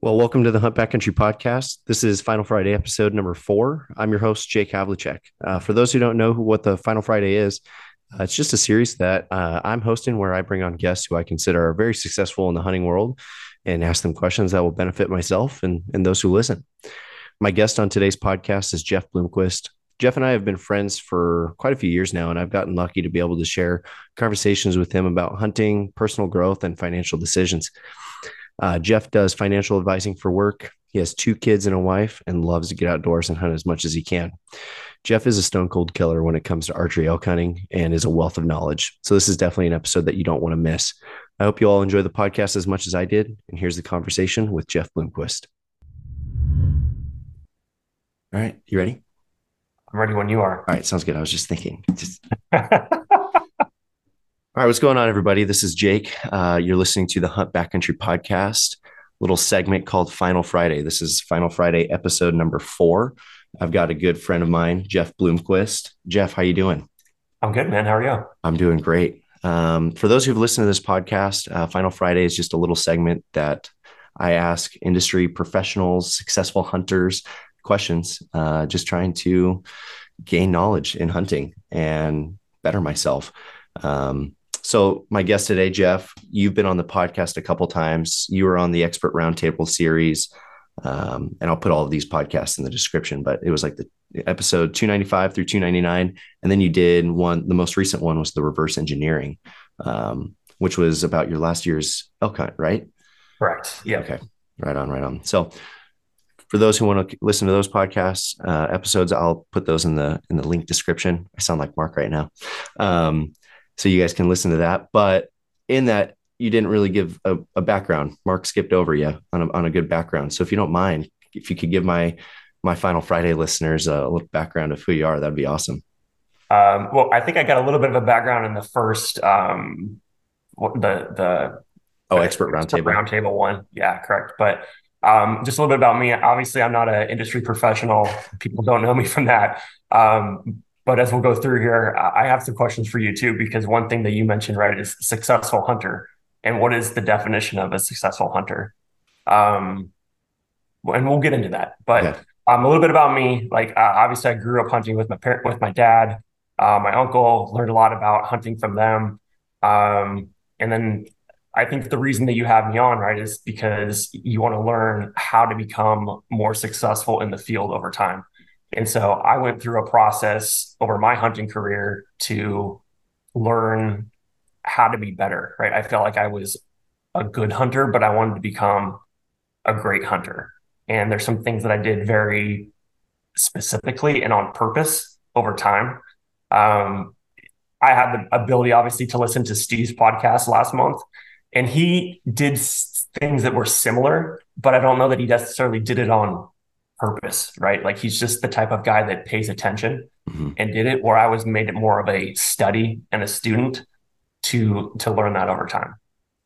Well, welcome to the Hunt Backcountry podcast. This is Final Friday episode number four. I'm your host, Jake Havlicek. Uh, for those who don't know who, what the Final Friday is, uh, it's just a series that uh, I'm hosting where I bring on guests who I consider are very successful in the hunting world and ask them questions that will benefit myself and, and those who listen. My guest on today's podcast is Jeff Bloomquist. Jeff and I have been friends for quite a few years now, and I've gotten lucky to be able to share conversations with him about hunting, personal growth, and financial decisions. Uh, Jeff does financial advising for work. He has two kids and a wife and loves to get outdoors and hunt as much as he can. Jeff is a stone cold killer when it comes to archery elk hunting and is a wealth of knowledge. So, this is definitely an episode that you don't want to miss. I hope you all enjoy the podcast as much as I did. And here's the conversation with Jeff Bloomquist. All right, you ready? I'm ready when you are. All right, sounds good. I was just thinking. Just... All right, what's going on, everybody? This is Jake. Uh, you're listening to the Hunt Backcountry podcast, little segment called Final Friday. This is Final Friday episode number four. I've got a good friend of mine, Jeff Bloomquist. Jeff, how you doing? I'm good, man. How are you? I'm doing great. Um, for those who've listened to this podcast, uh, Final Friday is just a little segment that I ask industry professionals, successful hunters questions, uh, just trying to gain knowledge in hunting and better myself. Um, so, my guest today, Jeff, you've been on the podcast a couple times. You were on the Expert Roundtable series, um, and I'll put all of these podcasts in the description. But it was like the episode 295 through 299, and then you did one. The most recent one was the reverse engineering, um, which was about your last year's elk hunt, right? Correct. Yeah. Okay. Right on. Right on. So, for those who want to listen to those podcasts uh, episodes, I'll put those in the in the link description. I sound like Mark right now. Um, so you guys can listen to that. But in that, you didn't really give a, a background. Mark skipped over you on a, on a good background. So if you don't mind, if you could give my my Final Friday listeners a little background of who you are, that'd be awesome. Um, well, I think I got a little bit of a background in the first um, the the oh expert roundtable roundtable one. Yeah, correct. But um, just a little bit about me. Obviously, I'm not an industry professional. People don't know me from that. Um, but as we'll go through here, I have some questions for you too, because one thing that you mentioned, right, is successful hunter. And what is the definition of a successful hunter? Um, and we'll get into that. But yeah. um, a little bit about me. Like, uh, obviously, I grew up hunting with my parent, with my dad, uh, my uncle. Learned a lot about hunting from them. Um, and then I think the reason that you have me on, right, is because you want to learn how to become more successful in the field over time. And so I went through a process over my hunting career to learn how to be better, right? I felt like I was a good hunter, but I wanted to become a great hunter. And there's some things that I did very specifically and on purpose over time. Um, I had the ability, obviously, to listen to Steve's podcast last month, and he did things that were similar, but I don't know that he necessarily did it on purpose, right? Like he's just the type of guy that pays attention mm-hmm. and did it where I was made it more of a study and a student to to learn that over time.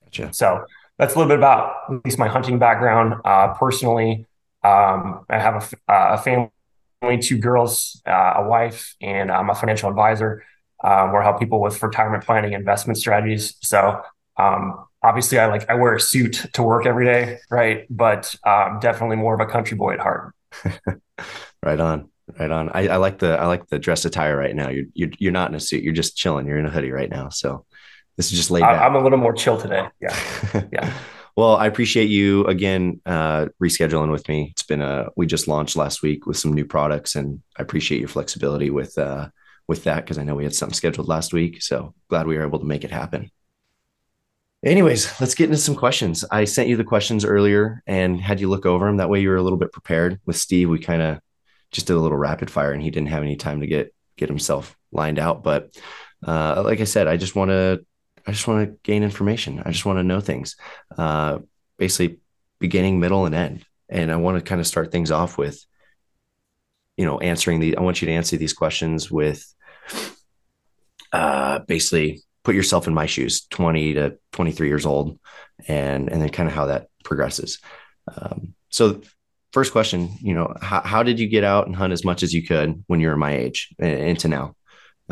Gotcha. So that's a little bit about at least my hunting background. Uh, personally, um, I have a, a, family, two girls, uh, a wife, and I'm a financial advisor. Um, where I help people with retirement planning, investment strategies. So um, obviously, I like I wear a suit to work every day, right? But um, definitely more of a country boy at heart. right on. Right on. I, I, like the I like the dress attire right now. You're, you're you're not in a suit. You're just chilling. You're in a hoodie right now. So this is just laid back. I'm a little more chill today. Yeah. Yeah. well, I appreciate you again uh, rescheduling with me. It's been a we just launched last week with some new products, and I appreciate your flexibility with uh, with that because I know we had something scheduled last week. So glad we were able to make it happen. Anyways, let's get into some questions. I sent you the questions earlier and had you look over them. That way you were a little bit prepared. With Steve, we kind of just did a little rapid fire and he didn't have any time to get get himself lined out. But uh, like I said, I just want to I just want to gain information. I just want to know things. Uh, basically beginning, middle, and end. And I want to kind of start things off with, you know, answering the I want you to answer these questions with uh basically put yourself in my shoes 20 to 23 years old and and then kind of how that progresses. Um, so first question you know how, how did you get out and hunt as much as you could when you were my age into now?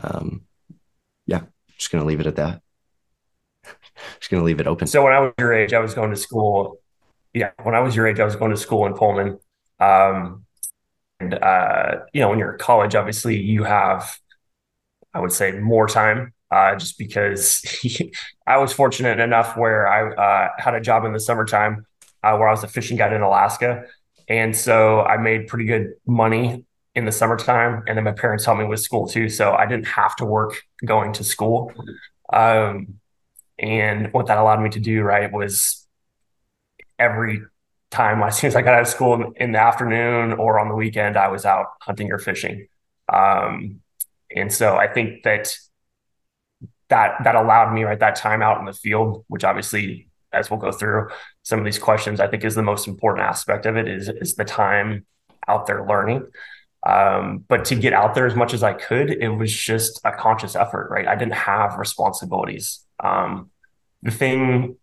Um, yeah just gonna leave it at that. Just gonna leave it open. So when i was your age i was going to school yeah, when I was your age, I was going to school in Pullman. Um, and, uh, you know, when you're at college, obviously you have, I would say, more time uh, just because I was fortunate enough where I uh, had a job in the summertime uh, where I was a fishing guide in Alaska. And so I made pretty good money in the summertime. And then my parents helped me with school too. So I didn't have to work going to school. Um, and what that allowed me to do, right, was every time as soon as I got out of school in, the afternoon or on the weekend, I was out hunting or fishing. Um, and so I think that that that allowed me right that time out in the field, which obviously, as we'll go through some of these questions, I think is the most important aspect of it is is the time out there learning. Um, but to get out there as much as I could, it was just a conscious effort, right? I didn't have responsibilities. Um, the thing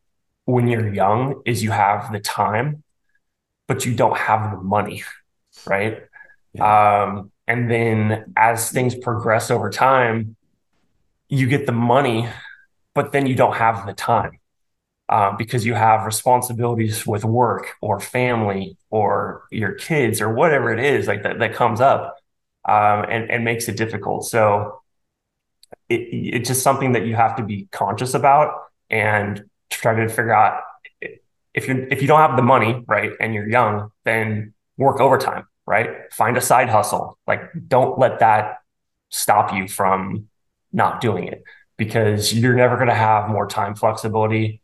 when you're young is you have the time, but you don't have the money, right? Yeah. Um, and then as things progress over time, you get the money, but then you don't have the time uh, because you have responsibilities with work or family or your kids or whatever it is like that, that comes up um, and, and makes it difficult. So it, it's just something that you have to be conscious about and try to figure out if you if you don't have the money right and you're young then work overtime right find a side hustle like don't let that stop you from not doing it because you're never going to have more time flexibility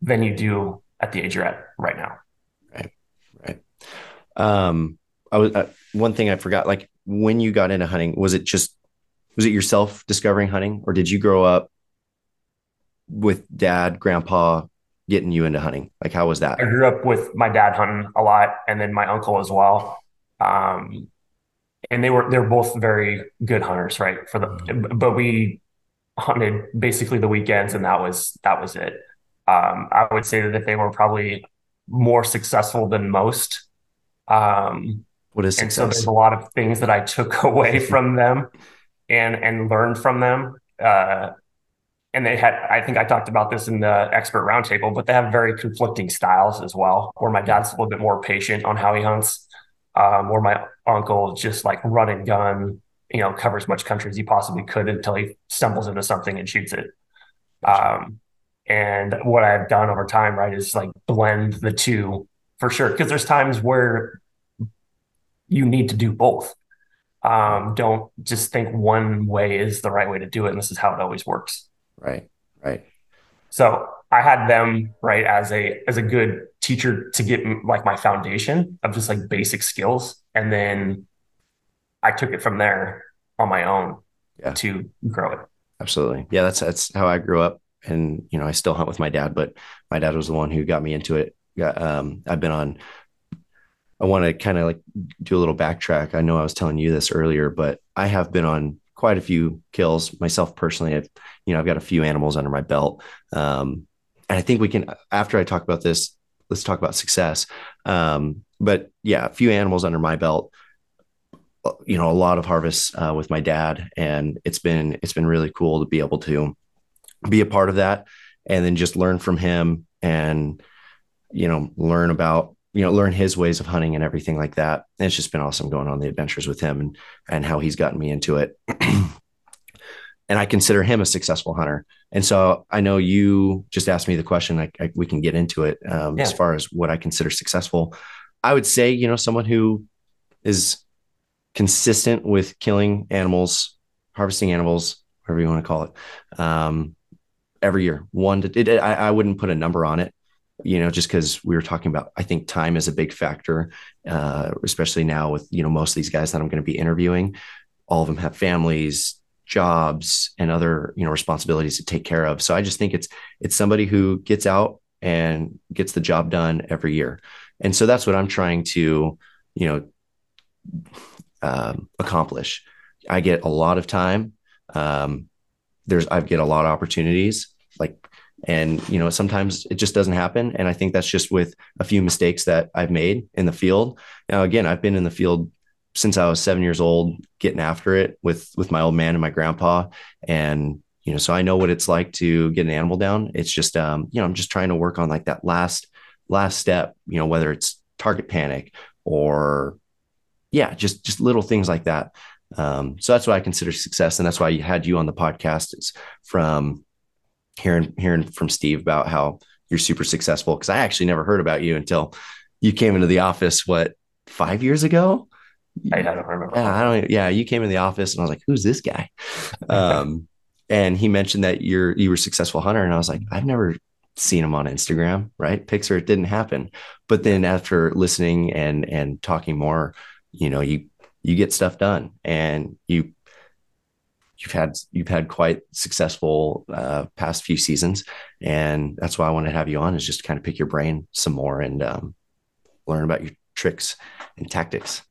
than you do at the age you're at right now. Right. Right. Um, I was, uh, one thing I forgot, like when you got into hunting, was it just, was it yourself discovering hunting or did you grow up with dad, grandpa getting you into hunting? Like, how was that? I grew up with my dad hunting a lot and then my uncle as well. Um, and they were they're both very good hunters, right? For the mm-hmm. but we hunted basically the weekends, and that was that was it. Um, I would say that they were probably more successful than most. Um, what is success? And so there's a lot of things that I took away from them and and learned from them. Uh, and they had, I think I talked about this in the expert roundtable, but they have very conflicting styles as well. Where my dad's a little bit more patient on how he hunts, um, where my uncle just like run and gun, you know, cover as much country as he possibly could until he stumbles into something and shoots it. Um, and what I've done over time, right, is like blend the two for sure. Because there's times where you need to do both. Um, don't just think one way is the right way to do it, and this is how it always works. Right. Right. So I had them right as a as a good teacher to get like my foundation of just like basic skills, and then I took it from there on my own yeah. to grow it. Absolutely, yeah. That's that's how I grew up, and you know I still hunt with my dad, but my dad was the one who got me into it. Got, um, I've been on. I want to kind of like do a little backtrack. I know I was telling you this earlier, but I have been on quite a few kills myself personally. I've, you know, I've got a few animals under my belt. Um, and I think we can, after I talk about this, let's talk about success. Um, but yeah, a few animals under my belt, you know, a lot of harvests uh, with my dad, and it's been it's been really cool to be able to be a part of that, and then just learn from him, and you know, learn about you know learn his ways of hunting and everything like that. And it's just been awesome going on the adventures with him and and how he's gotten me into it. and I consider him a successful hunter. And so I know you just asked me the question. I, I we can get into it um, yeah. as far as what I consider successful. I would say, you know, someone who is consistent with killing animals, harvesting animals, whatever you want to call it, um, every year. One, to, it, I, I wouldn't put a number on it, you know, just because we were talking about. I think time is a big factor, uh, especially now with you know most of these guys that I'm going to be interviewing. All of them have families, jobs and other you know responsibilities to take care of. So i just think it's it's somebody who gets out and gets the job done every year. And so that's what i'm trying to you know um, accomplish. I get a lot of time. Um, there's i get a lot of opportunities like and you know sometimes it just doesn't happen. And i think that's just with a few mistakes that i've made in the field. Now again i've been in the field since I was seven years old, getting after it with with my old man and my grandpa, and you know, so I know what it's like to get an animal down. It's just, um, you know, I'm just trying to work on like that last last step, you know, whether it's target panic or yeah, just just little things like that. Um, so that's why I consider success, and that's why I had you on the podcast. It's from hearing hearing from Steve about how you're super successful because I actually never heard about you until you came into the office. What five years ago? I, I don't remember. Yeah, I don't. Yeah, you came in the office, and I was like, "Who's this guy?" Um, and he mentioned that you're you were a successful hunter, and I was like, "I've never seen him on Instagram, right? pics or, it didn't happen." But then after listening and and talking more, you know, you you get stuff done, and you you've had you've had quite successful uh, past few seasons, and that's why I want to have you on is just to kind of pick your brain some more and um, learn about your tricks and tactics.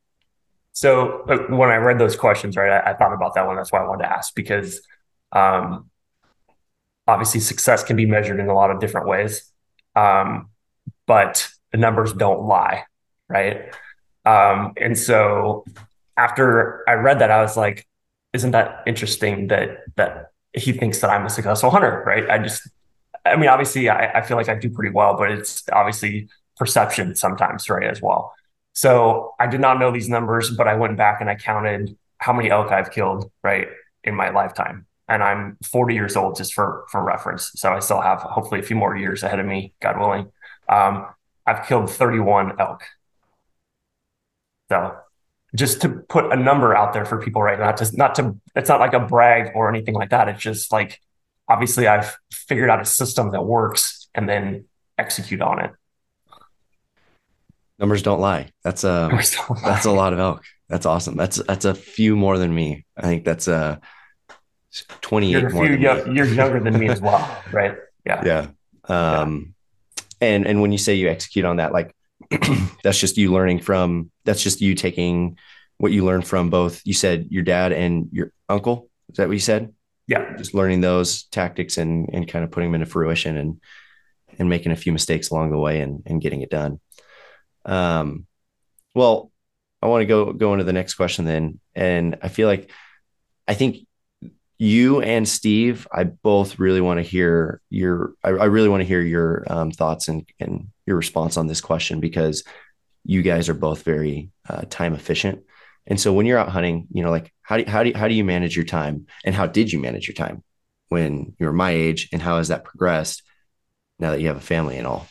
So when I read those questions, right, I, I, thought about that one. That's why I wanted to ask because um, obviously success can be measured in a lot of different ways, um, but the numbers don't lie, right? Um, and so after I read that, I was like, isn't that interesting that that he thinks that I'm a successful hunter, right? I just, I mean, obviously, I, I feel like I do pretty well, but it's obviously perception sometimes, right, as well. So I did not know these numbers, but I went back and I counted how many elk I've killed, right, in my lifetime. And I'm 40 years old, just for for reference. So I still have hopefully a few more years ahead of me, God willing. Um, I've killed 31 elk. So just to put a number out there for people, right? Not to not to it's not like a brag or anything like that. It's just like obviously I've figured out a system that works and then execute on it. Numbers don't lie. That's a lie. that's a lot of elk. That's awesome. That's that's a few more than me. I think that's a twenty eight more. Than me. You're younger than me as well, right? Yeah. Yeah. Um, yeah. and and when you say you execute on that, like that's just you learning from that's just you taking what you learned from both you said your dad and your uncle is that what you said yeah just learning those tactics and and kind of putting them into fruition and and making a few mistakes along the way and and getting it done um well i want to go go into the next question then and i feel like i think you and Steve, I both really want to hear your. I, I really want to hear your um, thoughts and and your response on this question because you guys are both very uh, time efficient. And so when you're out hunting, you know, like how do you, how do you, how do you manage your time, and how did you manage your time when you were my age, and how has that progressed now that you have a family and all?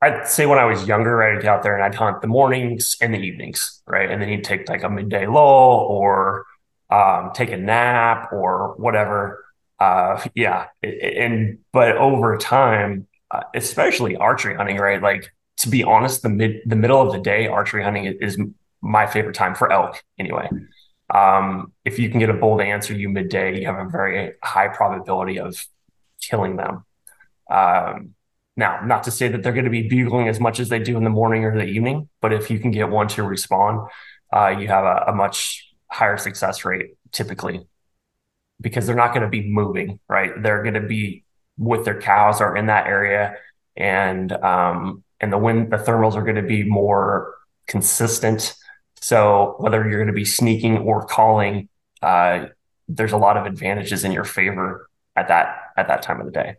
I'd say when I was younger, I'd get out there and I'd hunt the mornings and the evenings, right? And then you'd take like a midday lull or um, take a nap or whatever. Uh, yeah, and but over time, uh, especially archery hunting, right? Like to be honest, the mid the middle of the day archery hunting is my favorite time for elk anyway. Um, if you can get a bull to answer you midday, you have a very high probability of killing them. Um, now, not to say that they're going to be bugling as much as they do in the morning or the evening, but if you can get one to respond, uh, you have a, a much higher success rate typically because they're not going to be moving, right? They're going to be with their cows or in that area, and um, and the wind, the thermals are going to be more consistent. So whether you're going to be sneaking or calling, uh, there's a lot of advantages in your favor at that at that time of the day.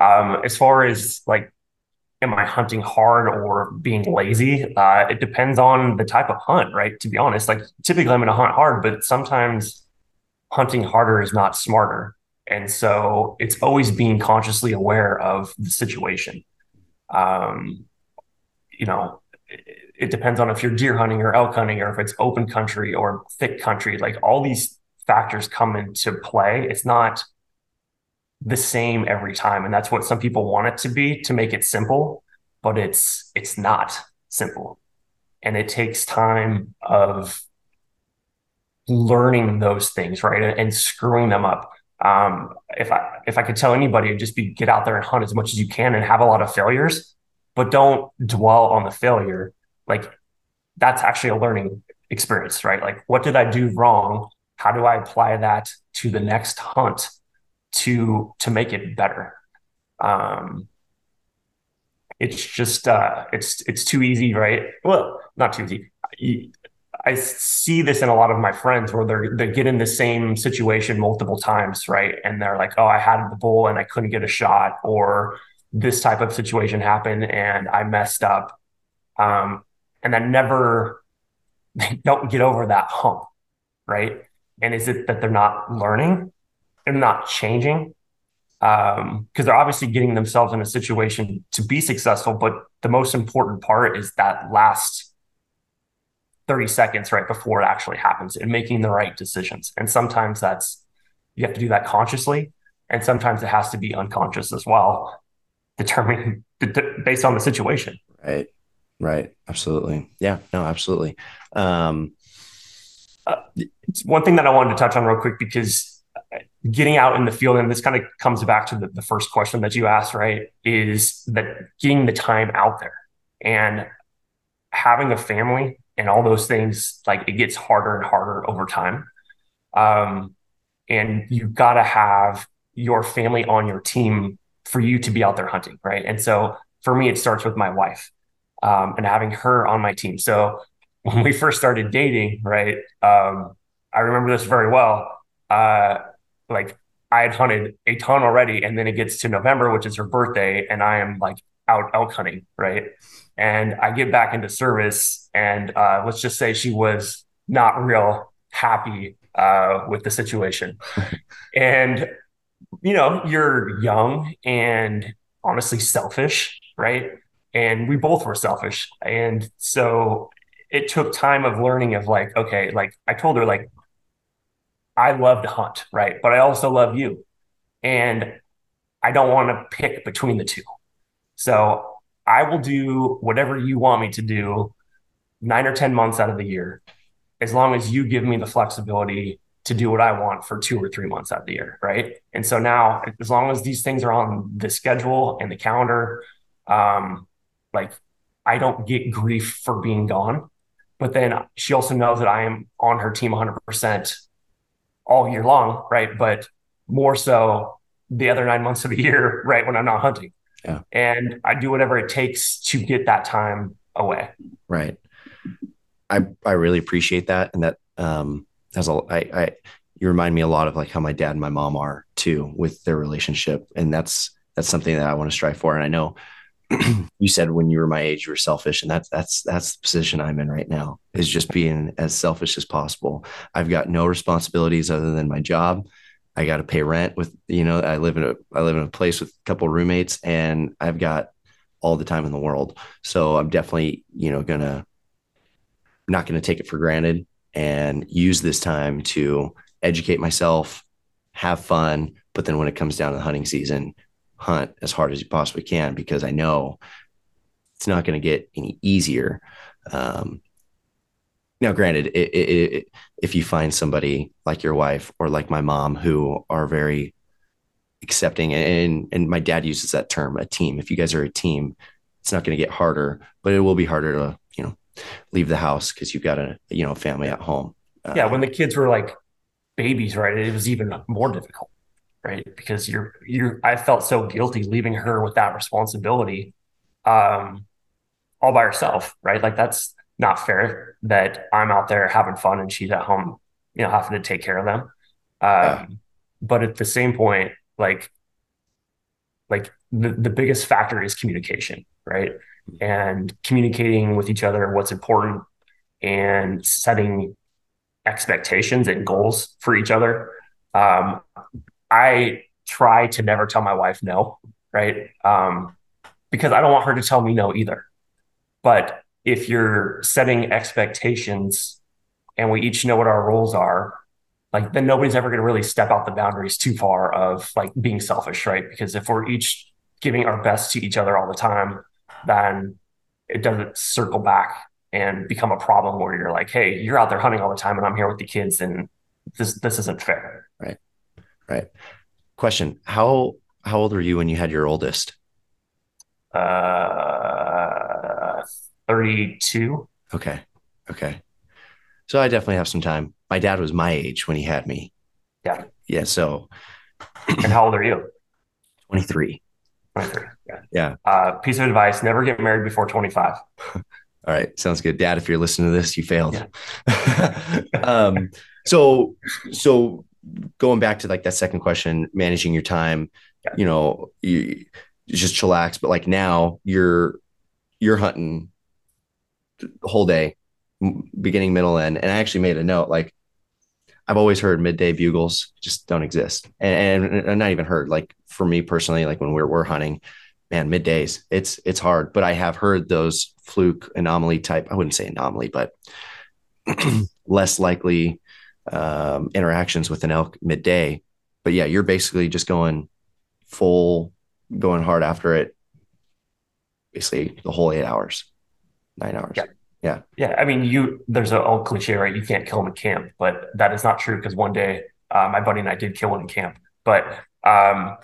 Um, as far as like am I hunting hard or being lazy? Uh, it depends on the type of hunt, right? To be honest, like typically I'm going to hunt hard, but sometimes hunting harder is not smarter. And so it's always being consciously aware of the situation. Um, you know, it, it depends on if you're deer hunting or elk hunting or if it's open country or thick country. Like all these factors come into play. It's not the same every time. And that's what some people want it to be to make it simple but it's it's not simple. And it takes time of learning those things right? And, screwing them up. Um, if i if i could tell anybody just be get out there and hunt as much as you can and have a lot of failures but don't dwell on the failure. Like that's actually a learning experience right? Like what did i do wrong? How do i apply that to the next hunt to to make it better. Um, it's just uh, it's it's too easy, right? Well, not too easy. I see this in a lot of my friends where they're they get in the same situation multiple times, right? And they're like, "Oh, I had the bull and I couldn't get a shot," or this type of situation happened and I messed up. Um, and then never they don't get over that hump, right? And is it that they're not learning and not changing? Because um, they're obviously getting themselves in a situation to be successful, but the most important part is that last 30 seconds right before it actually happens and making the right decisions. And sometimes that's you have to do that consciously, and sometimes it has to be unconscious as well, determining based on the situation. Right. Right. Absolutely. Yeah. No. Absolutely. Um, uh, one thing that I wanted to touch on real quick because getting out in the field, and this kind of comes back to the, the first question that you asked, right? Is that getting the time out there and having a family and all those things, like it gets harder and harder over time. Um, and you've got to have your family on your team for you to be out there hunting, right? And so for me, it starts with my wife um, and having her on my team. So when we first started dating, right, um, I remember this very well. Uh, like I had hunted a ton already, and then it gets to November, which is her birthday, and I am like out elk hunting, right? And I get back into service, and uh, let's just say she was not real happy uh, with the situation. and you know, you're young and honestly selfish, right? And we both were selfish, and so it took time of learning of like, okay, like I told her like I love to hunt, right? But I also love you. And I don't want to pick between the two. So I will do whatever you want me to do nine or 10 months out of the year, as long as you give me the flexibility to do what I want for two or three months out of the year. Right. And so now, as long as these things are on the schedule and the calendar, um, like I don't get grief for being gone. But then she also knows that I am on her team 100% all year long. Right. But more so the other nine months of the year, right, when I'm not hunting. Yeah. And I do whatever it takes to get that time away. Right. I I really appreciate that. And that um has a I I you remind me a lot of like how my dad and my mom are too with their relationship. And that's that's something that I want to strive for. And I know you said when you were my age you were selfish and that's that's that's the position i'm in right now is just being as selfish as possible i've got no responsibilities other than my job I got to pay rent with, you know, I live in a, I live in a place with a couple roommates and I've got all the time in the world. So I'm definitely, you know, gonna, not to take it for granted and use this time to educate myself, have fun. But then when it comes down to the hunting season, hunt as hard as you possibly can because I know it's not going to get any easier. Um, now, granted, it, it, it, if you find somebody like your wife or like my mom who are very accepting, and and my dad uses that term, a team. If you guys are a team, it's not going to get harder, but it will be harder to you know leave the house because you've got a you know family at home. Yeah, when the kids were like babies, right? It was even more difficult, right? Because you're you're. I felt so guilty leaving her with that responsibility, um, all by herself, right? Like that's not fair that I'm out there having fun and she's at home, you know, having to take care of them. Um, yeah. But at the same point, like, like the, the biggest factor is communication, right? And communicating with each other what's important and setting expectations and goals for each other. Um, I try to never tell my wife no, right? Um, because I don't want her to tell me no either. But if you're setting expectations and we each know what our roles are, like then nobody's ever going to really step out the boundaries too far of like being selfish, right? Because if we're each giving our best to each other all the time, then it doesn't circle back and become a problem where you're like, hey, you're out there hunting all the time and I'm here with the kids and this this isn't fair. Right. Question. How how old were you when you had your oldest? Uh 32. Okay. Okay. So I definitely have some time. My dad was my age when he had me. Yeah. Yeah. So. and how old are you? 23. 23. Yeah. Yeah. Uh, piece of advice never get married before 25. All right. Sounds good. Dad, if you're listening to this, you failed. Yeah. um, so, so going back to like that second question, managing your time, yeah. you know, you, just chillax. But like now you're you're hunting the whole day, beginning, middle, end. And I actually made a note like I've always heard midday bugles just don't exist, and, and, and not even heard like for me personally, like when we're we're hunting, man, middays it's it's hard. But I have heard those fluke anomaly type. I wouldn't say anomaly, but less likely um, interactions with an elk midday. But yeah, you're basically just going full, going hard after it, basically the whole eight hours, nine hours. Yeah. Yeah. Yeah. I mean, you, there's an old cliche, right? You can't kill them in camp, but that is not true because one day uh, my buddy and I did kill one in camp, but um,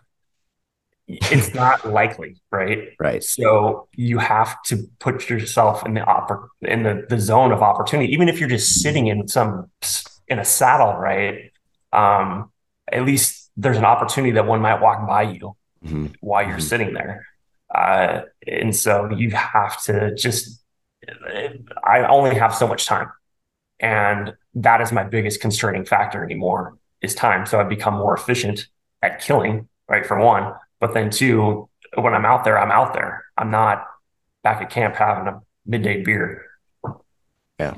it's not likely, right? Right. So you have to put yourself in the oppor- in the, the zone of opportunity, even if you're just sitting in some in a saddle, right? Um, at least there's an opportunity that one might walk by you mm-hmm. while you're mm-hmm. sitting there. Uh, and so you have to just I only have so much time. And that is my biggest constraining factor anymore is time. So I've become more efficient at killing, right? For one. But then two, when I'm out there, I'm out there. I'm not back at camp having a midday beer. Yeah.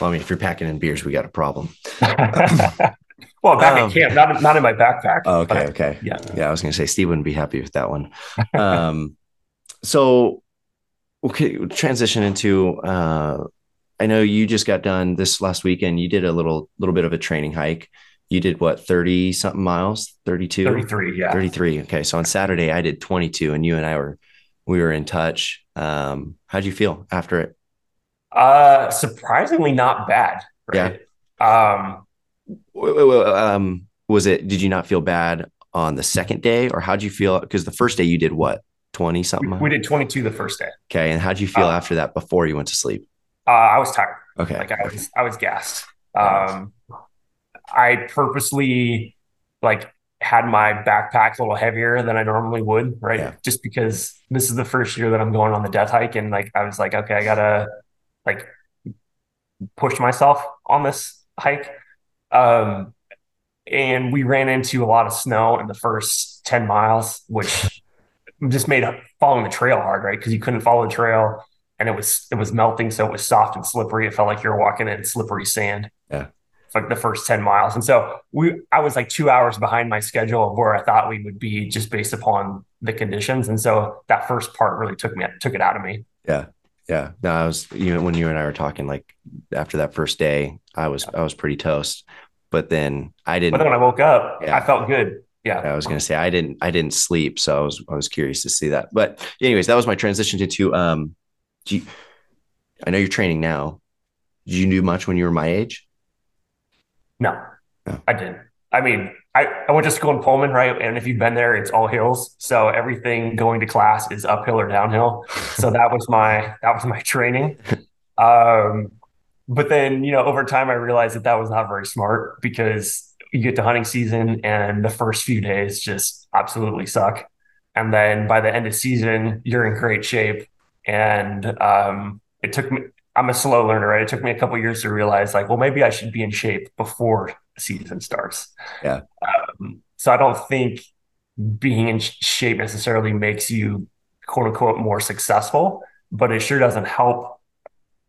Well, I mean, if you're packing in beers, we got a problem. well, back um, at camp, not, not in my backpack. Oh, okay. Okay. Yeah. Yeah. I was going to say, Steve wouldn't be happy with that one. Um, so okay, transition into uh, I know you just got done this last weekend. You did a little little bit of a training hike. You did what, 30 something miles? 32? 33, yeah. 33. Okay. So on Saturday I did 22 and you and I were we were in touch. Um, how'd you feel after it? Uh surprisingly not bad. Right? Yeah. Um, um was it did you not feel bad on the second day or how'd you feel? Because the first day you did what? 20 something? We did 22 the first day. Okay. And how'd you feel uh, after that before you went to sleep? Uh, I was tired. Okay. Like I was, I was gassed. Um, I purposely like had my backpack a little heavier than I normally would, right? Yeah. Just because this is the first year that I'm going on the death hike. And like, I was like, okay, I gotta like push myself on this hike. Um, and we ran into a lot of snow in the first 10 miles, which just made following the trail hard, right? Because you couldn't follow the trail and it was it was melting, so it was soft and slippery. It felt like you were walking in slippery sand. Yeah. It's like the first 10 miles. And so we I was like two hours behind my schedule of where I thought we would be just based upon the conditions. And so that first part really took me took it out of me. Yeah. Yeah. No, I was you know, when you and I were talking, like after that first day, I was I was pretty toast. But then I didn't But then when I woke up, yeah. I felt good. Yeah. I was gonna say I didn't I didn't sleep, so I was I was curious to see that. But anyways, that was my transition into um you, I know you're training now. Did you do much when you were my age? No, no. I didn't. I mean, I, I went to school in Pullman, right? And if you've been there, it's all hills. So everything going to class is uphill or downhill. So that was my that was my training. Um, but then, you know, over time, I realized that that was not very smart because you get to hunting season and the first few days just absolutely suck. And then by the end of season, you're in great shape. And um, it took me, I'm a slow learner, right? It took me a couple years to realize, like, well, maybe I should be in shape before season starts. Yeah. Um, so I don't think being in shape necessarily makes you quote unquote more successful, but it sure doesn't help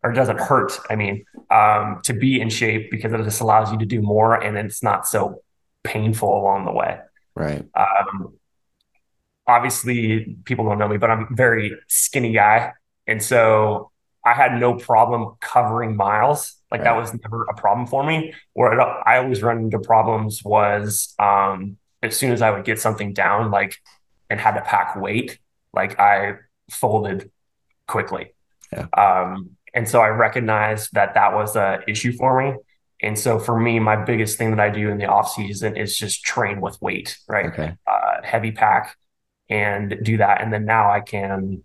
or doesn't hurt. I mean, um, to be in shape because it just allows you to do more and it's not so painful along the way. Right. Um, obviously, people don't know me, but I'm a very skinny guy. And so I had no problem covering miles. Like right. that was never a problem for me. Where I always run into problems was um, as soon as I would get something down, like and had to pack weight, like I folded quickly. Yeah. Um, and so I recognized that that was a issue for me. And so for me, my biggest thing that I do in the off season is just train with weight, right? Okay. Uh, heavy pack and do that. And then now I can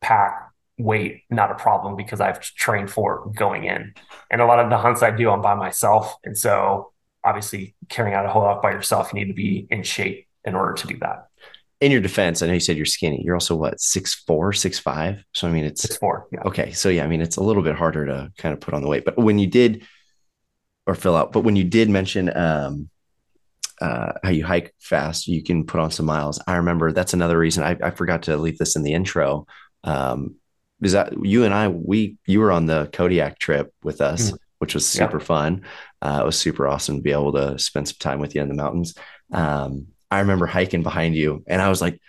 pack weight, not a problem because I've trained for going in. And a lot of the hunts I do, I'm by myself. And so obviously carrying out a whole lot by yourself, you need to be in shape in order to do that in your defense, I know you said you're skinny. You're also what six four, six five. So I mean, it's six four. Yeah. Okay, so yeah, I mean, it's a little bit harder to kind of put on the weight. But when you did, or fill out, but when you did mention um, uh, how you hike fast, you can put on some miles. I remember that's another reason I, I forgot to leave this in the intro. Um, is that you and I, we, you were on the Kodiak trip with us, mm. which was super yeah. fun. Uh, it was super awesome to be able to spend some time with you in the mountains. Um, I remember hiking behind you and I was like,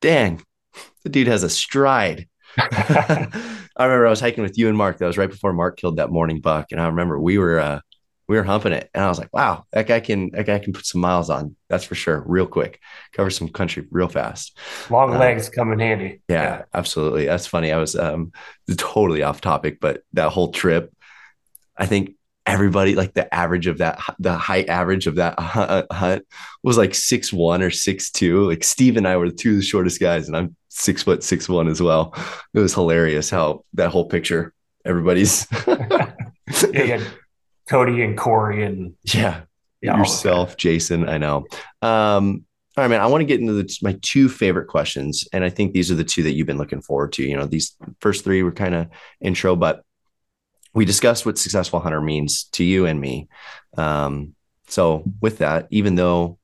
dang, the dude has a stride. I remember I was hiking with you and Mark. That was right before Mark killed that morning buck. And I remember we were, uh, we were humping it. And I was like, wow, that guy can that guy can put some miles on. That's for sure. Real quick. Cover some country real fast. Long uh, legs come in handy. Yeah, yeah, absolutely. That's funny. I was um totally off topic, but that whole trip, I think everybody like the average of that the height average of that hunt was like six one or six two like steve and i were the two of the shortest guys and i'm six foot six one as well it was hilarious how that whole picture everybody's yeah, Cody and Corey and yeah, yeah yourself, Jason. I know. Um, all right, man. I want to get into the, my two favorite questions, and I think these are the two that you've been looking forward to. You know, these first three were kind of intro, but we discussed what successful hunter means to you and me. Um, so, with that, even though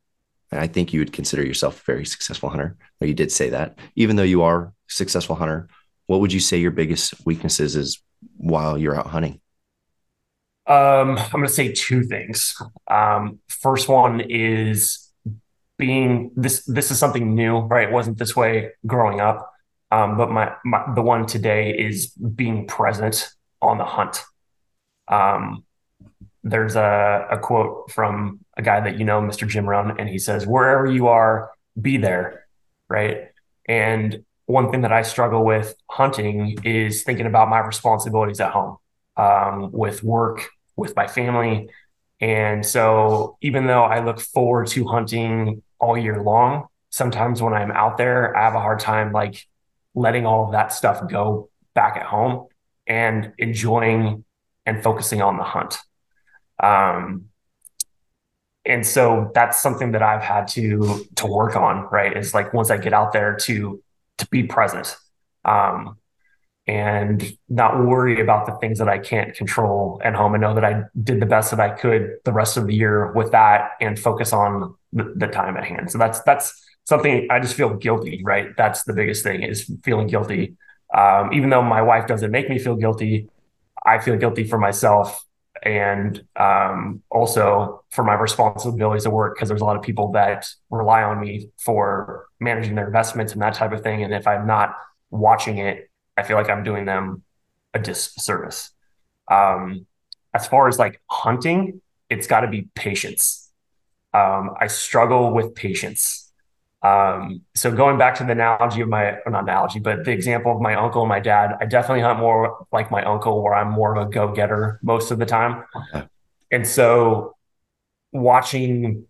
I think you would consider yourself a very successful hunter, or you did say that, even though you are a successful hunter, what would you say your biggest weaknesses is while you're out hunting? Um, I'm going to say two things. Um, first one is being this. This is something new, right? It wasn't this way growing up, um, but my, my the one today is being present on the hunt. Um, there's a, a quote from a guy that you know, Mr. Jim Rohn, and he says, "Wherever you are, be there." Right, and one thing that I struggle with hunting is thinking about my responsibilities at home um, with work with my family. And so even though I look forward to hunting all year long, sometimes when I'm out there, I have a hard time like letting all of that stuff go back at home and enjoying and focusing on the hunt. Um, and so that's something that I've had to to work on, right? Is like once I get out there to to be present. Um, and not worry about the things that I can't control at home and know that I did the best that I could the rest of the year with that and focus on the, the, time at hand. So that's that's something I just feel guilty, right? That's the biggest thing is feeling guilty. Um, even though my wife doesn't make me feel guilty, I feel guilty for myself and um, also for my responsibilities at work because there's a lot of people that rely on me for managing their investments and that type of thing. And if I'm not watching it I feel like I'm doing them a disservice. Um, as far as like hunting, it's got to be patience. Um, I struggle with patience. Um, so going back to the analogy of my not analogy, but the example of my uncle and my dad, I definitely hunt more like my uncle, where I'm more of a go getter most of the time. And so watching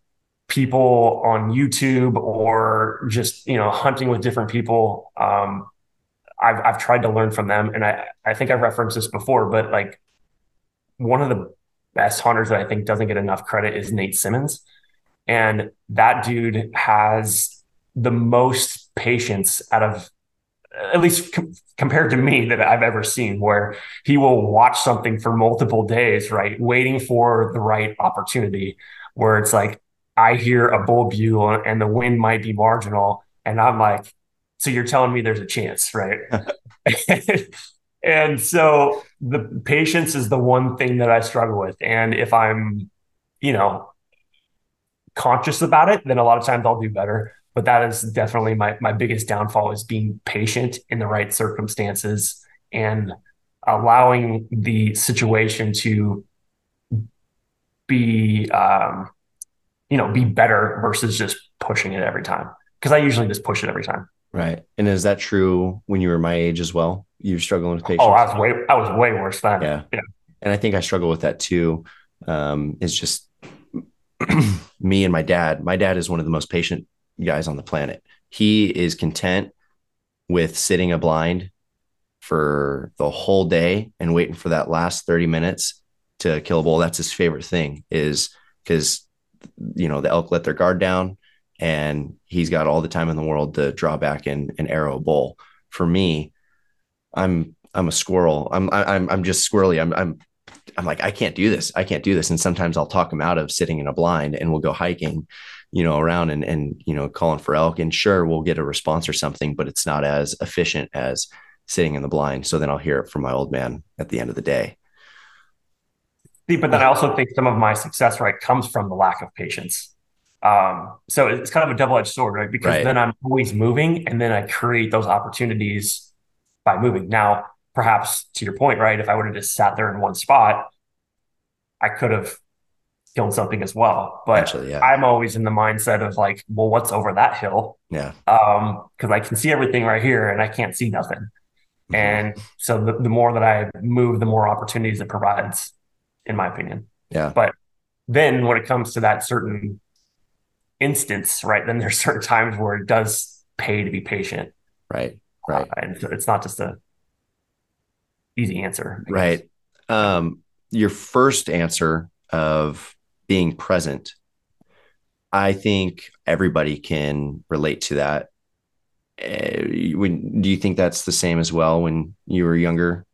people on YouTube or just you know hunting with different people, um, I've I've tried to learn from them, and I I think I've referenced this before, but like one of the best hunters that I think doesn't get enough credit is Nate Simmons, and that dude has the most patience out of at least com- compared to me that I've ever seen, where he will watch something for multiple days, right, waiting for the right opportunity. Where it's like I hear a bull bugle and the wind might be marginal, and I'm like, so you're telling me there's a chance, right? and so the patience is the one thing that I struggle with. And if I'm, you know, conscious about it, then a lot of times I'll do better. But that is definitely my my biggest downfall is being patient in the right circumstances and allowing the situation to be um, you know be better versus just pushing it every time because I usually just push it every time. Right. And is that true when you were my age as well? You were struggling with patience? Oh, I was way, I was way worse then. Yeah. Yeah. And I think I struggle with that too. Um, it's just me and my dad. My dad is one of the most patient guys on the planet. He is content with sitting a blind for the whole day and waiting for that last 30 minutes to kill a bull. That's his favorite thing is because, you know, the elk let their guard down and he's got all the time in the world to draw back and, and arrow a bull. For me, I'm I'm a squirrel. I'm I'm I'm just squirrely. I'm I'm I'm like, I can't do this. I can't do this. And sometimes I'll talk him out of sitting in a blind and we'll go hiking, you know, around and, and, you know, calling for elk and sure, we'll get a response or something, but it's not as efficient as sitting in the blind. So then I'll hear it from my old man at the end of the day. See, but then I also think some of my success, right, comes from the lack of patience. Um, so it's kind of a double edged sword, right? Because right. then I'm always moving and then I create those opportunities by moving. Now, perhaps to your point, right? If I would have just sat there in one spot, I could have killed something as well. But Actually, yeah. I'm always in the mindset of like, well, what's over that hill? Yeah. Um, because I can see everything right here and I can't see nothing. Mm-hmm. And so the, the more that I move, the more opportunities it provides, in my opinion. Yeah. But then when it comes to that certain instance, right, then there's certain times where it does pay to be patient. Right. Right. Uh, and it's not just a easy answer. Right. Um, your first answer of being present, I think everybody can relate to that. Uh, when do you think that's the same as well when you were younger,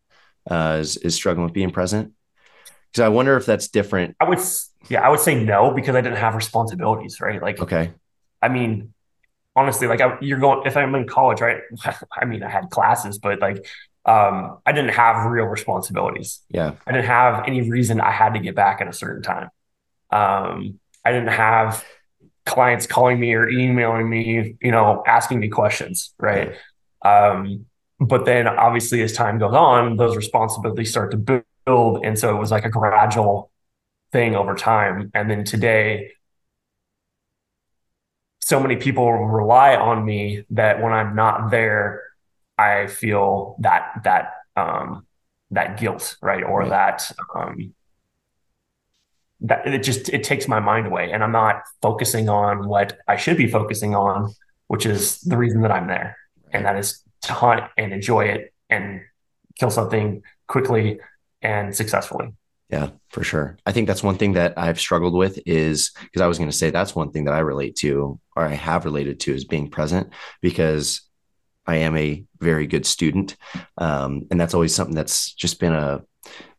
uh, is, is struggling with being present? Because I wonder if that's different. I would, yeah, I would say no because I didn't have responsibilities, right? Like, okay, I mean, honestly, like I, you're going, if I'm in college, right? I mean, I had classes, but like um, I didn't have real responsibilities. Yeah. I didn't have any reason I had to get back at a certain time. Um, I didn't have clients calling me or emailing me, you know, asking me questions. Right. Um, but then obviously as time goes on, those responsibilities start to build. And so it was like a gradual thing over time. And then today, so many people rely on me that when I'm not there, I feel that that um, that guilt, right, or right. that um, that it just it takes my mind away, and I'm not focusing on what I should be focusing on, which is the reason that I'm there, and that is to hunt and enjoy it and kill something quickly and successfully. Yeah, for sure. I think that's one thing that I've struggled with is because I was going to say that's one thing that I relate to or I have related to is being present because I am a very good student. Um, and that's always something that's just been a,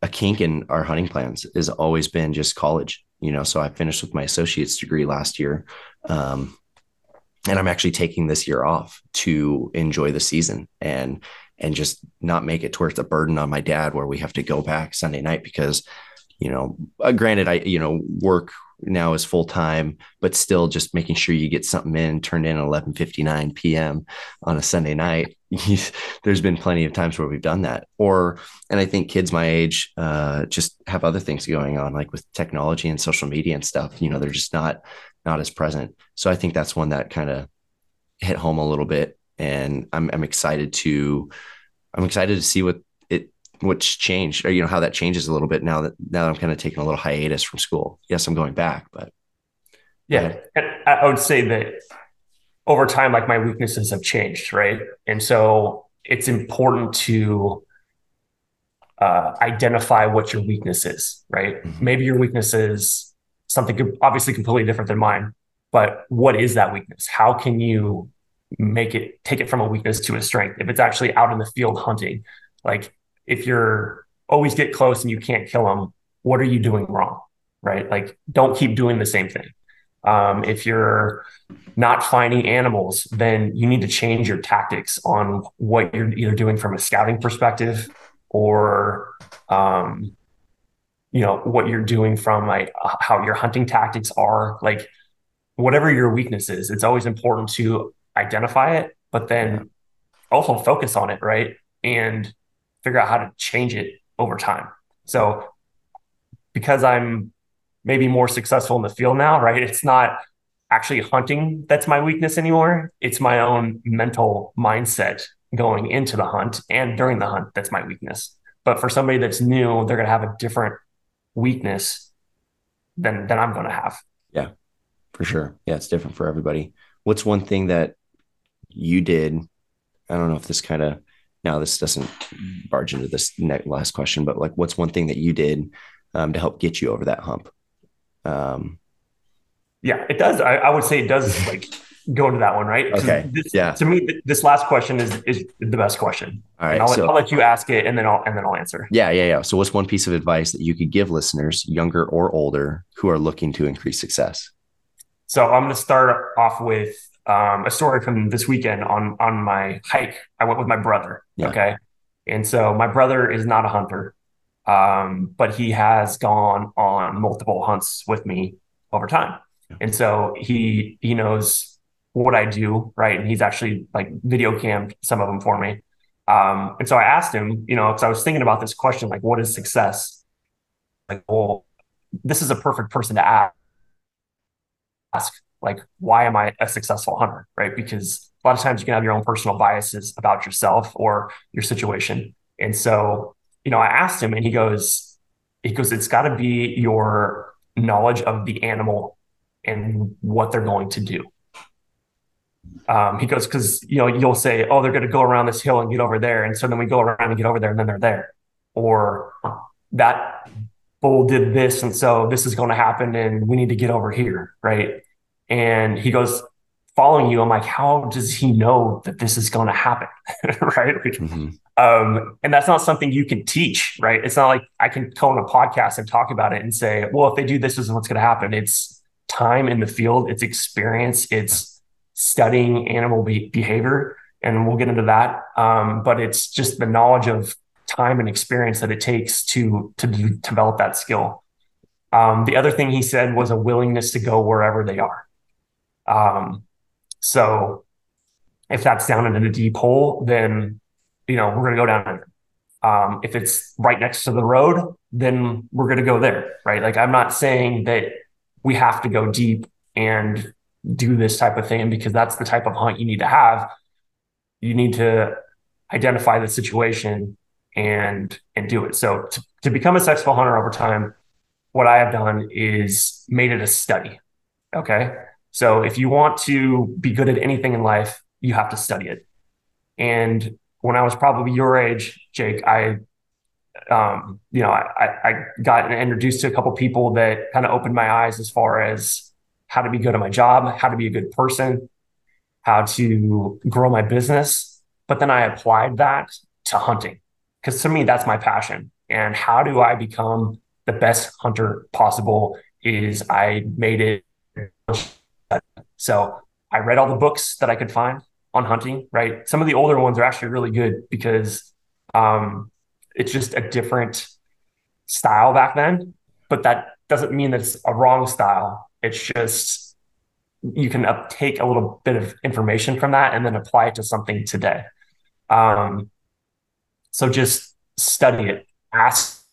a kink in our hunting plans has always been just college, you know, so I finished with my associate's degree last year. Um, and I'm actually taking this year off to enjoy the season and, and just not make it towards a burden on my dad where we have to go back Sunday night because, you know, uh, granted, I, you know, work now is full time, but still just making sure you get something in turned in at 11:59 p.m. on a Sunday night. There's been plenty of times where we've done that. Or, and I think kids my age uh, just have other things going on, like with technology and social media and stuff. You know, they're just not not as present. So I think that's one that kind of hit home a little bit, and I'm I'm excited to I'm excited to see what it what's changed or you know how that changes a little bit now that now that I'm kind of taking a little hiatus from school. Yes, I'm going back, but yeah, I would say that over time, like my weaknesses have changed, right? And so it's important to uh, identify what your weakness is, right? Mm-hmm. Maybe your weakness is something obviously completely different than mine, but what is that weakness? How can you make it take it from a weakness to a strength? If it's actually out in the field hunting, like if you're always get close and you can't kill them, what are you doing wrong? Right? Like, don't keep doing the same thing. Um, if you're not finding animals, then you need to change your tactics on what you're either doing from a scouting perspective or, um, you know, what you're doing from like how your hunting tactics are. Like, whatever your weakness is, it's always important to identify it, but then also focus on it, right? And figure out how to change it over time. So because I'm maybe more successful in the field now, right? It's not actually hunting that's my weakness anymore. It's my own mental mindset going into the hunt and during the hunt that's my weakness. But for somebody that's new, they're going to have a different weakness than than I'm going to have. Yeah. For sure. Yeah, it's different for everybody. What's one thing that you did? I don't know if this kind of now this doesn't barge into this next, last question, but like, what's one thing that you did um, to help get you over that hump? Um, yeah, it does. I, I would say it does like go into that one, right? Okay. This, yeah. To me, this last question is is the best question. All right. I'll, so, I'll, let you ask it, and then I'll and then I'll answer. Yeah, yeah, yeah. So, what's one piece of advice that you could give listeners, younger or older, who are looking to increase success? So, I'm going to start off with um, a story from this weekend on on my hike. I went with my brother. Yeah. Okay. And so my brother is not a hunter, um, but he has gone on multiple hunts with me over time. And so he he knows what I do, right? And he's actually like video cammed some of them for me. Um, and so I asked him, you know, because I was thinking about this question, like, what is success? Like, well, this is a perfect person to ask. Like, why am I a successful hunter, right? Because a lot of times you can have your own personal biases about yourself or your situation. And so, you know, I asked him, and he goes, he goes, it's got to be your knowledge of the animal and what they're going to do. Um, he goes, because you know, you'll say, oh, they're going to go around this hill and get over there, and so then we go around and get over there, and then they're there, or that bull did this, and so this is going to happen, and we need to get over here, right? And he goes, following you, I'm like, how does he know that this is going to happen, right? mm-hmm. um, and that's not something you can teach, right? It's not like I can go on a podcast and talk about it and say, well, if they do this, this is what's going to happen. It's time in the field, it's experience, it's studying animal be- behavior, and we'll get into that. Um, but it's just the knowledge of time and experience that it takes to to develop that skill. Um, the other thing he said was a willingness to go wherever they are. Um, so if that's down in a deep hole, then you know we're going to go down it. Um, if it's right next to the road, then we're going to go there, right? Like I'm not saying that we have to go deep and do this type of thing because that's the type of hunt you need to have. You need to identify the situation and and do it. So to, to become a successful hunter over time, what I have done is made it a study. Okay. So if you want to be good at anything in life, you have to study it. And when I was probably your age, Jake, I, um, you know, I, I got introduced to a couple people that kind of opened my eyes as far as how to be good at my job, how to be a good person, how to grow my business. But then I applied that to hunting because to me, that's my passion. And how do I become the best hunter possible? Is I made it so I read all the books that I could find on hunting, right? Some of the older ones are actually really good because um, it's just a different style back then, but that doesn't mean that it's a wrong style. It's just you can up- take a little bit of information from that and then apply it to something today. Um, so just study it, ask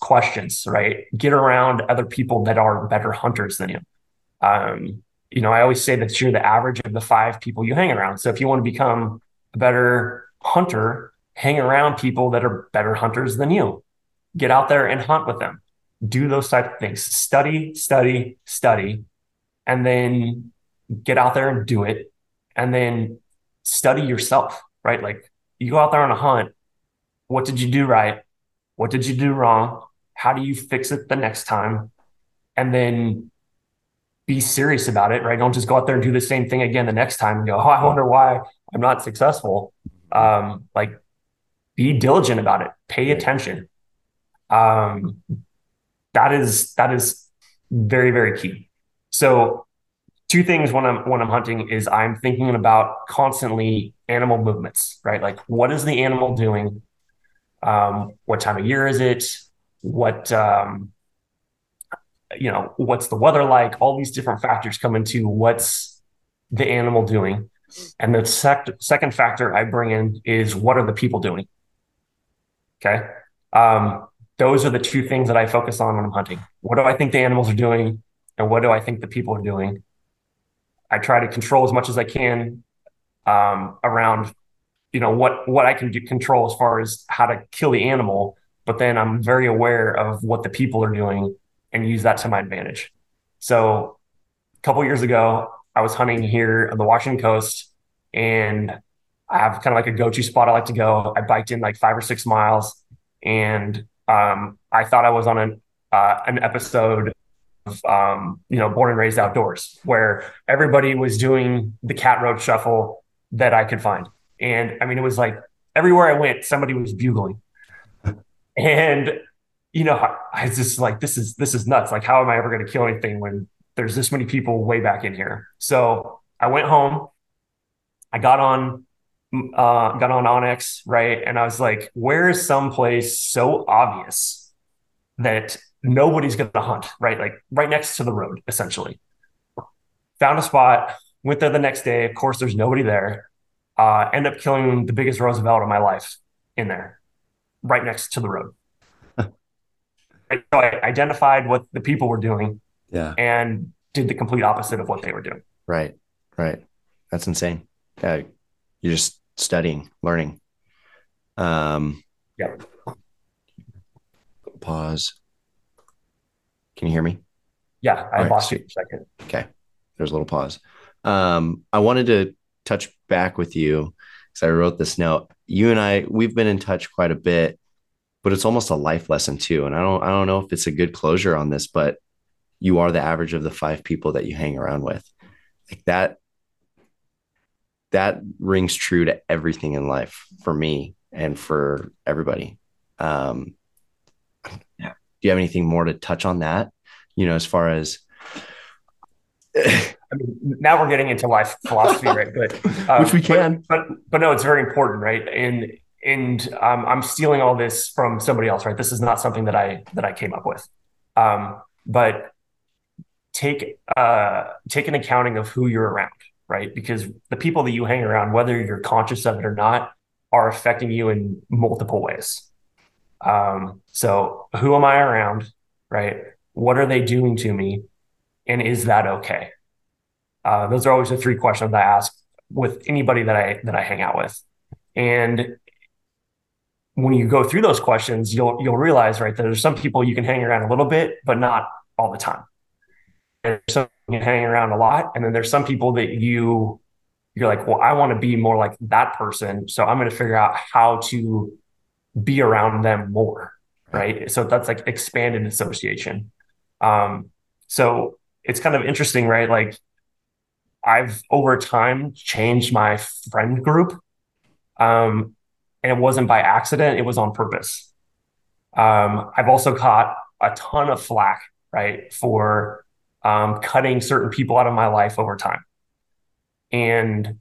questions, right? Get around other people that are better hunters than you. Um, you know, I always say that you're the average of the five people you hang around. So if you want to become a better hunter, hang around people that are better hunters than you. Get out there and hunt with them. Do those type of things. Study, study, study, and then get out there and do it. And then study yourself, right? Like you go out there on a hunt. What did you do right? What did you do wrong? How do you fix it the next time? And then be serious about it, right? Don't just go out there and do the same thing again the next time and go, oh, I wonder why I'm not successful. Um, like be diligent about it, pay attention. Um, that is that is very, very key. So two things when I'm when I'm hunting is I'm thinking about constantly animal movements, right? Like what is the animal doing? Um, what time of year is it? What um, you know, what's the weather like? All these different factors come into what's the animal doing. And the sec- second factor I bring in is what are the people doing? Okay. Um, those are the two things that I focus on when I'm hunting. What do I think the animals are doing? And what do I think the people are doing? I try to control as much as I can um, around, you know, what what I can do, control as far as how to kill the animal. But then I'm very aware of what the people are doing and use that to my advantage. So a couple years ago, I was hunting here on the Washington coast and I have kind of like a go-to spot I like to go. I biked in like five or six miles and um, I thought I was on an, uh, an episode of, um, you know, born and raised outdoors, where everybody was doing the cat road shuffle that I could find. And I mean, it was like everywhere I went, somebody was bugling. And, you know, I, was just like, this is this is nuts. Like, how am I ever going to kill anything when there's this many people way back in here? So I went home. I got on uh, got on onX, right? And I was like, where is some place so obvious that nobody's going to hunt, right? Like right next to the road, essentially. Found a spot, went there the next day. Of course, there's nobody there. Uh, end up killing the biggest Roosevelt of my life in there, right next to the road. So I identified what the people were doing, yeah, and did the complete opposite of what they were doing. Right, right. That's insane. Yeah, you're just studying, learning. Um, yep. Pause. Can you hear me? Yeah, I lost you for a second. Okay. There's a little pause. Um, I wanted to touch back with you because I wrote this note. You and I, we've been in touch quite a bit, but it's almost a life lesson too. And I don't, I don't know if it's a good closure on this, but you are the average of the five people that you hang around with. Like that, that rings true to everything in life for me and for everybody. Um, yeah. Do you have anything more to touch on that? You know, as far as I mean, now we're getting into life philosophy, right? But um, which we can, but, but, but no, it's very important, right? And and um, I'm stealing all this from somebody else, right? This is not something that I that I came up with. Um, but take uh, take an accounting of who you're around, right? Because the people that you hang around, whether you're conscious of it or not, are affecting you in multiple ways. Um, so who am I around, right? What are they doing to me? And is that okay? Uh, those are always the three questions I ask with anybody that I that I hang out with. And when you go through those questions, you'll you'll realize, right, that there's some people you can hang around a little bit, but not all the time. There's some you can hang around a lot, and then there's some people that you you're like, well, I want to be more like that person, so I'm going to figure out how to be around them more, right? So that's like expanded association. Um, so it's kind of interesting, right? Like I've over time changed my friend group. Um, and it wasn't by accident, it was on purpose. Um, I've also caught a ton of flack, right, for um, cutting certain people out of my life over time. And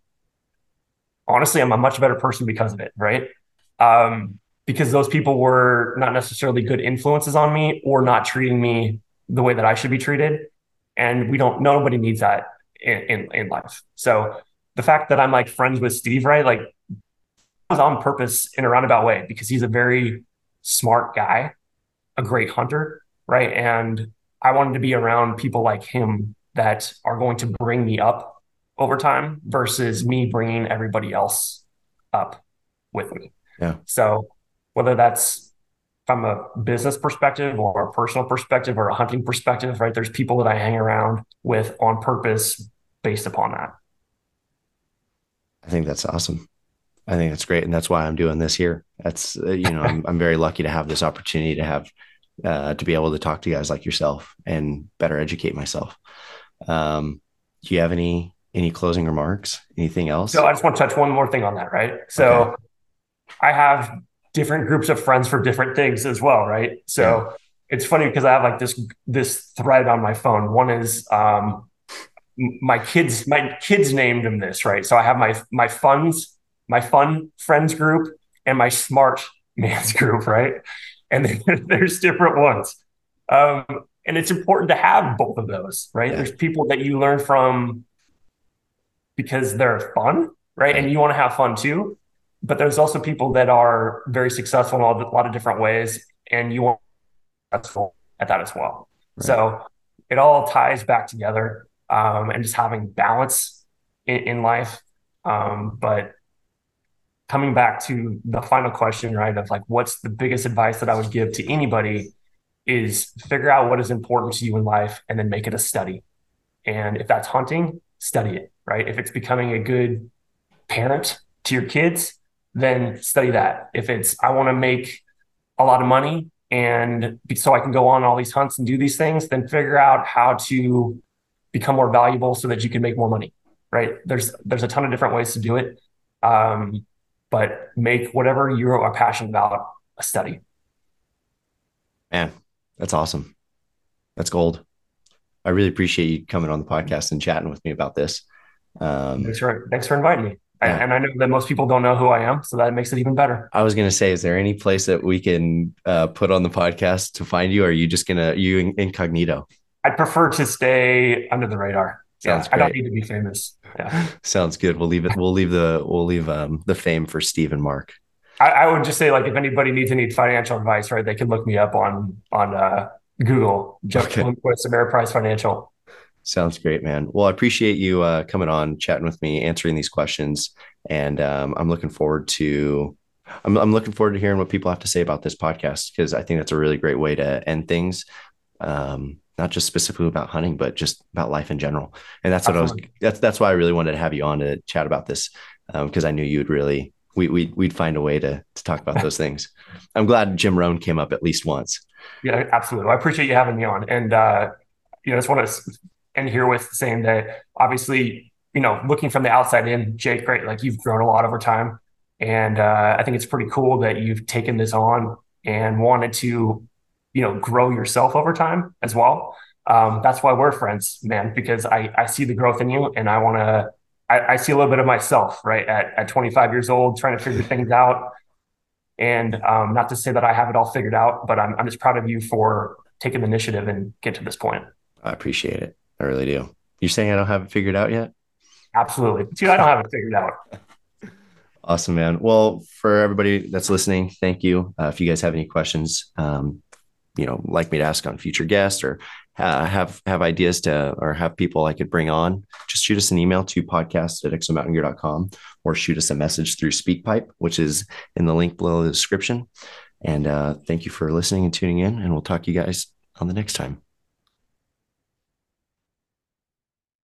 honestly, I'm a much better person because of it, right? Um, because those people were not necessarily good influences on me or not treating me the way that I should be treated. And we don't, nobody needs that in, in, in life. So the fact that I'm like friends with Steve, right? Like was on purpose in a roundabout way because he's a very smart guy, a great hunter, right? And I wanted to be around people like him that are going to bring me up over time versus me bringing everybody else up with me. Yeah. So whether that's from a business perspective or a personal perspective or a hunting perspective, right? There's people that I hang around with on purpose based upon that. I think that's awesome. I think that's great, and that's why I'm doing this here. That's uh, you know I'm I'm very lucky to have this opportunity to have uh, to be able to talk to guys like yourself and better educate myself. Um, do you have any any closing remarks? Anything else? So I just want to touch one more thing on that, right? So okay. I have different groups of friends for different things as well, right? So yeah. it's funny because I have like this this thread on my phone. One is um, my kids my kids named him this, right? So I have my my funds, my fun friends group, and my smart man's group, right? And there's different ones. Um, and it's important to have both of those, right? Yeah. There's people that you learn from because they're fun, right? And you want to have fun too but there's also people that are very successful in a lot of different ways, and you want successful at that as well. Right. So it all ties back together, um, and just having balance in, in life. Um, but coming back to the final question, right? Of like, what's the biggest advice that I would give to anybody is figure out what is important to you in life and then make it a study. And if that's hunting, study it, right? If it's becoming a good parent to your kids, then study that. If it's I want to make a lot of money and so I can go on all these hunts and do these things, then figure out how to become more valuable so that you can make more money. Right? There's there's a ton of different ways to do it, um, but make whatever you are passionate about a study. Man, that's awesome. That's gold. I really appreciate you coming on the podcast and chatting with me about this. Um, thanks for thanks for inviting me. Yeah. And I know that most people don't know who I am, so that makes it even better. I was going to say, is there any place that we can uh, put on the podcast to find you? Or are you just going to you incognito? I'd prefer to stay under the radar. Sounds yeah, great. I don't need to be famous. Yeah. Sounds good. We'll leave it. We'll leave the we'll leave um, the fame for Steve and Mark. I, I, would just say, like, if anybody needs any financial advice, right, they can look me up on on uh, Google. Jeff okay. Bloomquist, Ameriprise Financial. Sounds great, man. Well, I appreciate you uh, coming on, chatting with me, answering these questions, and um, I'm looking forward to. I'm, I'm looking forward to hearing what people have to say about this podcast because I think that's a really great way to end things. Um, not just specifically about hunting, but just about life in general. And that's what Absolutely. I was. That's that's why I really wanted to have you on to chat about this because um, I knew you would really we we we'd find a way to to talk about those things. I'm glad Jim Rohn came up at least once. Yeah, absolutely. I appreciate you having me on, and uh, you know, I just want to end here with saying that obviously, you know, looking from the outside in, Jake, great, like you've grown a lot over time, and uh, I think it's pretty cool that you've taken this on and wanted to, you know, grow yourself over time as well. Um, that's why we're friends, man, because I I see the growth in you, and I want to. I, I see a little bit of myself, right, at, at 25 years old, trying to figure things out. And um, not to say that I have it all figured out, but I'm, I'm just proud of you for taking the initiative and get to this point. I appreciate it. I really do. You're saying I don't have it figured out yet? Absolutely. Dude, I don't have it figured out. Awesome, man. Well, for everybody that's listening, thank you. Uh, if you guys have any questions, um, you know, like me to ask on future guests or uh, have have ideas to or have people I could bring on, just shoot us an email to podcast at exomountaingear.com or shoot us a message through SpeakPipe, which is in the link below the description. And uh, thank you for listening and tuning in, and we'll talk to you guys on the next time.